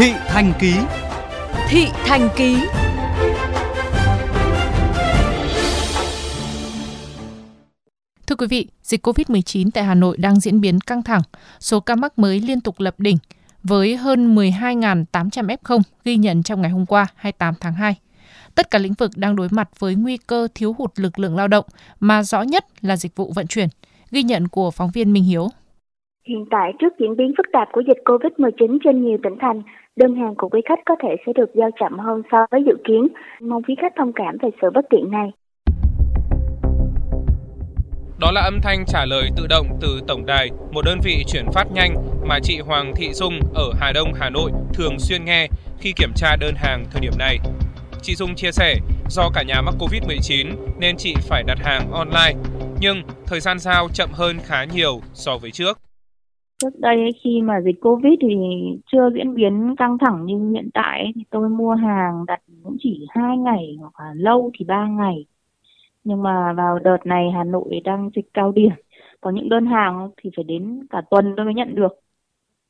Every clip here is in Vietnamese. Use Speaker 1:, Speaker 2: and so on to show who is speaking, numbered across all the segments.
Speaker 1: Thị Thành Ký
Speaker 2: Thị Thành Ký Thưa quý vị, dịch COVID-19 tại Hà Nội đang diễn biến căng thẳng. Số ca mắc mới liên tục lập đỉnh với hơn 12.800 F0 ghi nhận trong ngày hôm qua 28 tháng 2. Tất cả lĩnh vực đang đối mặt với nguy cơ thiếu hụt lực lượng lao động mà rõ nhất là dịch vụ vận chuyển. Ghi nhận của phóng viên Minh Hiếu.
Speaker 3: Hiện tại, trước diễn biến phức tạp của dịch COVID-19 trên nhiều tỉnh thành, đơn hàng của quý khách có thể sẽ được giao chậm hơn so với dự kiến. Mong quý khách thông cảm về sự bất tiện này.
Speaker 4: Đó là âm thanh trả lời tự động từ tổng đài, một đơn vị chuyển phát nhanh mà chị Hoàng Thị Dung ở Hà Đông, Hà Nội thường xuyên nghe khi kiểm tra đơn hàng thời điểm này. Chị Dung chia sẻ, do cả nhà mắc Covid-19 nên chị phải đặt hàng online, nhưng thời gian giao chậm hơn khá nhiều so với trước.
Speaker 5: Trước đây khi mà dịch Covid thì chưa diễn biến căng thẳng như hiện tại thì tôi mua hàng đặt cũng chỉ hai ngày hoặc là lâu thì ba ngày. Nhưng mà vào đợt này Hà Nội đang dịch cao điểm, có những đơn hàng thì phải đến cả tuần tôi mới nhận được.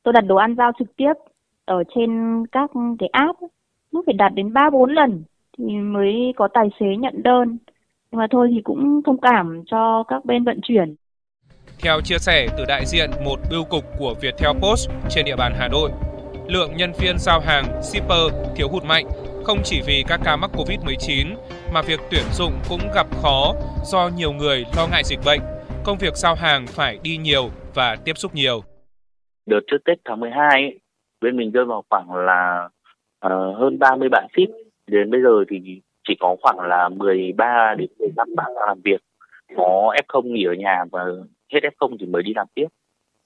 Speaker 5: Tôi đặt đồ ăn giao trực tiếp ở trên các cái app nó phải đặt đến 3 4 lần thì mới có tài xế nhận đơn. Nhưng mà thôi thì cũng thông cảm cho các bên vận chuyển.
Speaker 4: Theo chia sẻ từ đại diện một bưu cục của Viettel Post trên địa bàn Hà Nội, lượng nhân viên giao hàng shipper thiếu hụt mạnh không chỉ vì các ca mắc Covid-19 mà việc tuyển dụng cũng gặp khó do nhiều người lo ngại dịch bệnh. Công việc giao hàng phải đi nhiều và tiếp xúc nhiều.
Speaker 6: Đợt trước Tết tháng 12 ấy, bên mình rơi vào khoảng là uh, hơn 30 bạn ship. Đến bây giờ thì chỉ có khoảng là 13 đến 15 bạn làm việc. Có F0 nghỉ ở nhà và hết F0 thì mới đi làm tiếp.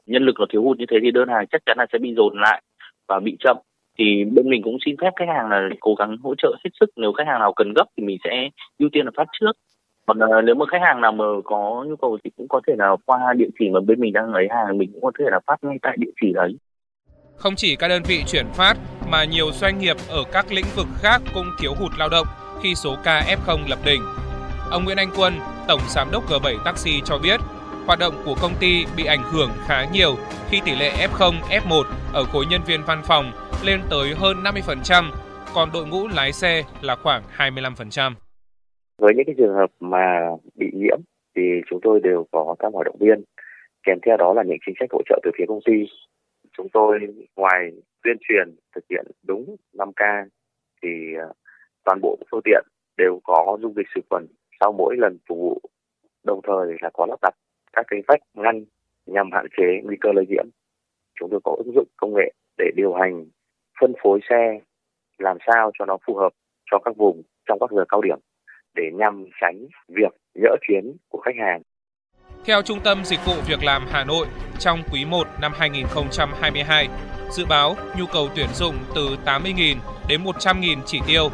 Speaker 6: Nhân lực nó thiếu hụt như thế thì đơn hàng chắc chắn là sẽ bị dồn lại và bị chậm thì bên mình cũng xin phép khách hàng là cố gắng hỗ trợ hết sức nếu khách hàng nào cần gấp thì mình sẽ ưu tiên là phát trước còn uh, nếu mà khách hàng nào mà có nhu cầu thì cũng có thể là qua địa chỉ mà bên mình đang lấy hàng mình cũng có thể là phát ngay tại địa chỉ đấy
Speaker 4: không chỉ các đơn vị chuyển phát mà nhiều doanh nghiệp ở các lĩnh vực khác cũng thiếu hụt lao động khi số ca F0 lập đỉnh. Ông Nguyễn Anh Quân, Tổng Giám đốc G7 Taxi cho biết, hoạt động của công ty bị ảnh hưởng khá nhiều khi tỷ lệ F0, F1 ở khối nhân viên văn phòng lên tới hơn 50%, còn đội ngũ lái xe là khoảng 25%.
Speaker 7: Với những cái trường hợp mà bị nhiễm thì chúng tôi đều có các hoạt động viên, kèm theo đó là những chính sách hỗ trợ từ phía công ty. Chúng tôi ngoài tuyên truyền thực hiện đúng 5K thì à, toàn bộ phương tiện đều có dung dịch khử khuẩn sau mỗi lần phục vụ, đồng thời là có lắp đặt các cái vách ngăn nhằm hạn chế nguy cơ lây nhiễm. Chúng tôi có ứng dụng công nghệ để điều hành phân phối xe làm sao cho nó phù hợp cho các vùng trong các giờ cao điểm để nhằm tránh việc nhỡ chuyến của khách hàng.
Speaker 4: Theo Trung tâm Dịch vụ Việc làm Hà Nội, trong quý 1 năm 2022, dự báo nhu cầu tuyển dụng từ 80.000 đến 100.000 chỉ tiêu.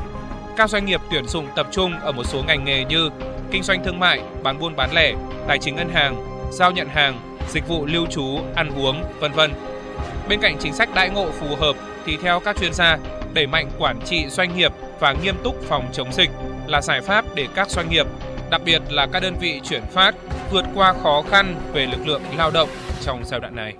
Speaker 4: Các doanh nghiệp tuyển dụng tập trung ở một số ngành nghề như kinh doanh thương mại, bán buôn bán lẻ, tài chính ngân hàng, giao nhận hàng, dịch vụ lưu trú, ăn uống, vân vân. Bên cạnh chính sách đại ngộ phù hợp thì theo các chuyên gia, đẩy mạnh quản trị doanh nghiệp và nghiêm túc phòng chống dịch là giải pháp để các doanh nghiệp, đặc biệt là các đơn vị chuyển phát vượt qua khó khăn về lực lượng lao động trong giai đoạn này.